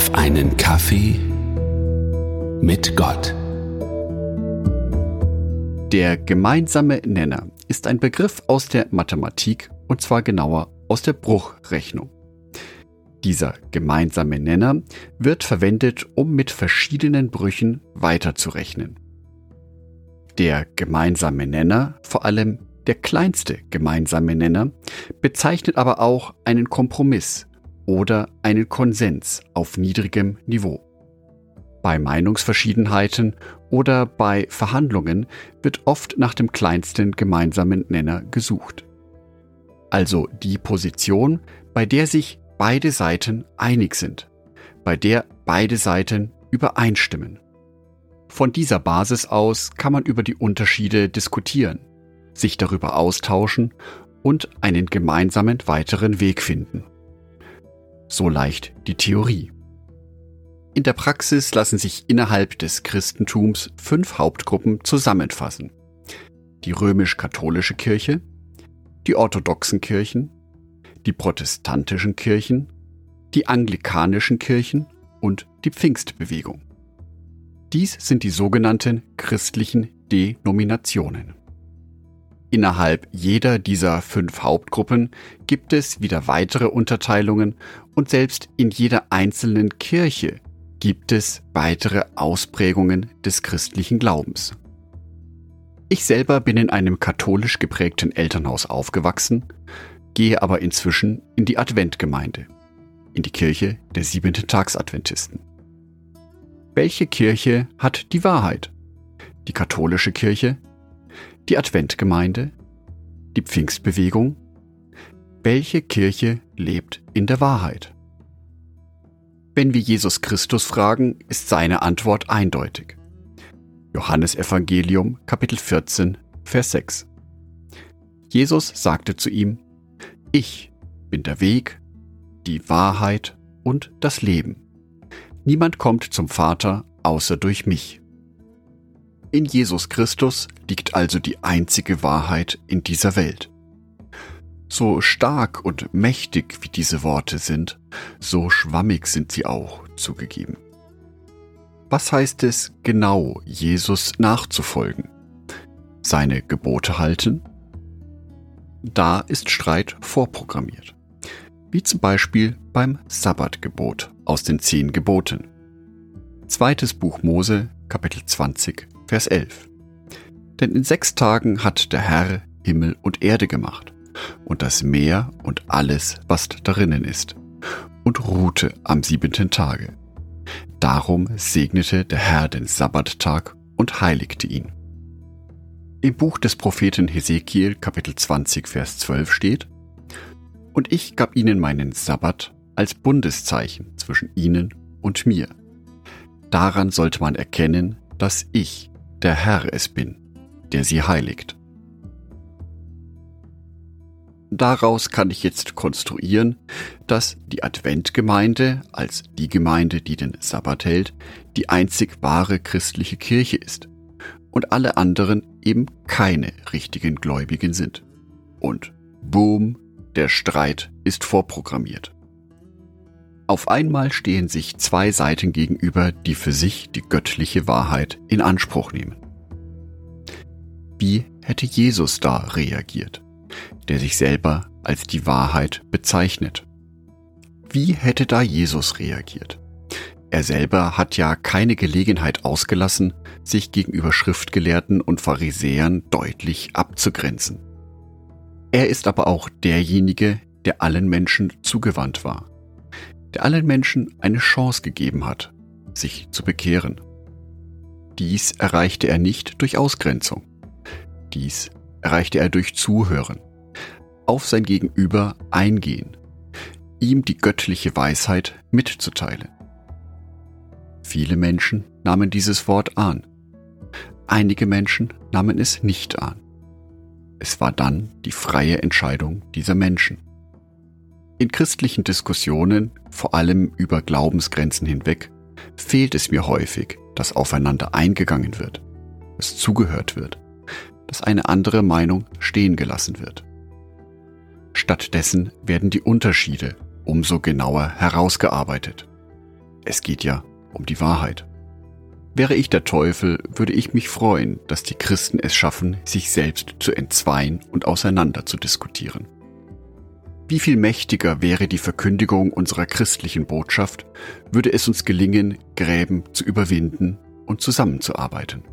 auf einen Kaffee mit Gott. Der gemeinsame Nenner ist ein Begriff aus der Mathematik und zwar genauer aus der Bruchrechnung. Dieser gemeinsame Nenner wird verwendet, um mit verschiedenen Brüchen weiterzurechnen. Der gemeinsame Nenner, vor allem der kleinste gemeinsame Nenner, bezeichnet aber auch einen Kompromiss oder einen Konsens auf niedrigem Niveau. Bei Meinungsverschiedenheiten oder bei Verhandlungen wird oft nach dem kleinsten gemeinsamen Nenner gesucht. Also die Position, bei der sich beide Seiten einig sind, bei der beide Seiten übereinstimmen. Von dieser Basis aus kann man über die Unterschiede diskutieren, sich darüber austauschen und einen gemeinsamen weiteren Weg finden. So leicht die Theorie. In der Praxis lassen sich innerhalb des Christentums fünf Hauptgruppen zusammenfassen. Die römisch-katholische Kirche, die orthodoxen Kirchen, die protestantischen Kirchen, die anglikanischen Kirchen und die Pfingstbewegung. Dies sind die sogenannten christlichen Denominationen. Innerhalb jeder dieser fünf Hauptgruppen gibt es wieder weitere Unterteilungen und selbst in jeder einzelnen Kirche gibt es weitere Ausprägungen des christlichen Glaubens. Ich selber bin in einem katholisch geprägten Elternhaus aufgewachsen, gehe aber inzwischen in die Adventgemeinde, in die Kirche der siebenten Tagsadventisten. Welche Kirche hat die Wahrheit? Die katholische Kirche, die Adventgemeinde, die Pfingstbewegung? Welche Kirche lebt in der Wahrheit? Wenn wir Jesus Christus fragen, ist seine Antwort eindeutig. Johannes Evangelium Kapitel 14 Vers 6. Jesus sagte zu ihm, Ich bin der Weg, die Wahrheit und das Leben. Niemand kommt zum Vater außer durch mich. In Jesus Christus liegt also die einzige Wahrheit in dieser Welt. So stark und mächtig wie diese Worte sind, so schwammig sind sie auch zugegeben. Was heißt es genau, Jesus nachzufolgen? Seine Gebote halten? Da ist Streit vorprogrammiert wie zum Beispiel beim Sabbatgebot aus den zehn Geboten. Zweites Buch Mose, Kapitel 20, Vers 11. Denn in sechs Tagen hat der Herr Himmel und Erde gemacht und das Meer und alles, was darinnen ist, und ruhte am siebenten Tage. Darum segnete der Herr den Sabbattag und heiligte ihn. Im Buch des Propheten Hesekiel Kapitel 20 Vers 12 steht, und ich gab ihnen meinen Sabbat als Bundeszeichen zwischen ihnen und mir. Daran sollte man erkennen, dass ich, der Herr, es bin, der sie heiligt. Daraus kann ich jetzt konstruieren, dass die Adventgemeinde als die Gemeinde, die den Sabbat hält, die einzig wahre christliche Kirche ist und alle anderen eben keine richtigen Gläubigen sind. Und boom, der Streit ist vorprogrammiert. Auf einmal stehen sich zwei Seiten gegenüber, die für sich die göttliche Wahrheit in Anspruch nehmen. Wie hätte Jesus da reagiert, der sich selber als die Wahrheit bezeichnet? Wie hätte da Jesus reagiert? Er selber hat ja keine Gelegenheit ausgelassen, sich gegenüber Schriftgelehrten und Pharisäern deutlich abzugrenzen. Er ist aber auch derjenige, der allen Menschen zugewandt war, der allen Menschen eine Chance gegeben hat, sich zu bekehren. Dies erreichte er nicht durch Ausgrenzung. Dies erreichte er durch Zuhören, auf sein Gegenüber eingehen, ihm die göttliche Weisheit mitzuteilen. Viele Menschen nahmen dieses Wort an. Einige Menschen nahmen es nicht an. Es war dann die freie Entscheidung dieser Menschen. In christlichen Diskussionen, vor allem über Glaubensgrenzen hinweg, fehlt es mir häufig, dass aufeinander eingegangen wird, dass zugehört wird, dass eine andere Meinung stehen gelassen wird. Stattdessen werden die Unterschiede umso genauer herausgearbeitet. Es geht ja um die Wahrheit. Wäre ich der Teufel, würde ich mich freuen, dass die Christen es schaffen, sich selbst zu entzweien und auseinander zu diskutieren. Wie viel mächtiger wäre die Verkündigung unserer christlichen Botschaft, würde es uns gelingen, Gräben zu überwinden und zusammenzuarbeiten.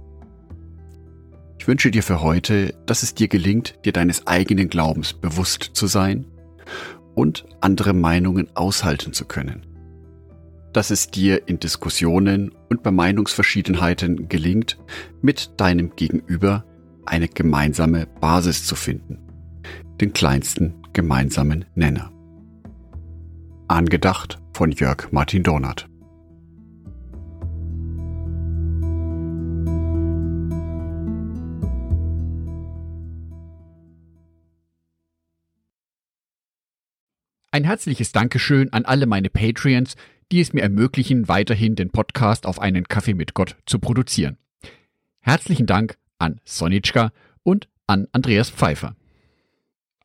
Ich wünsche dir für heute, dass es dir gelingt, dir deines eigenen Glaubens bewusst zu sein und andere Meinungen aushalten zu können dass es dir in Diskussionen und bei Meinungsverschiedenheiten gelingt, mit deinem Gegenüber eine gemeinsame Basis zu finden, den kleinsten gemeinsamen Nenner. Angedacht von Jörg Martin Donat. Ein herzliches Dankeschön an alle meine Patreons, die es mir ermöglichen, weiterhin den Podcast auf einen Kaffee mit Gott zu produzieren. Herzlichen Dank an Sonitschka und an Andreas Pfeiffer.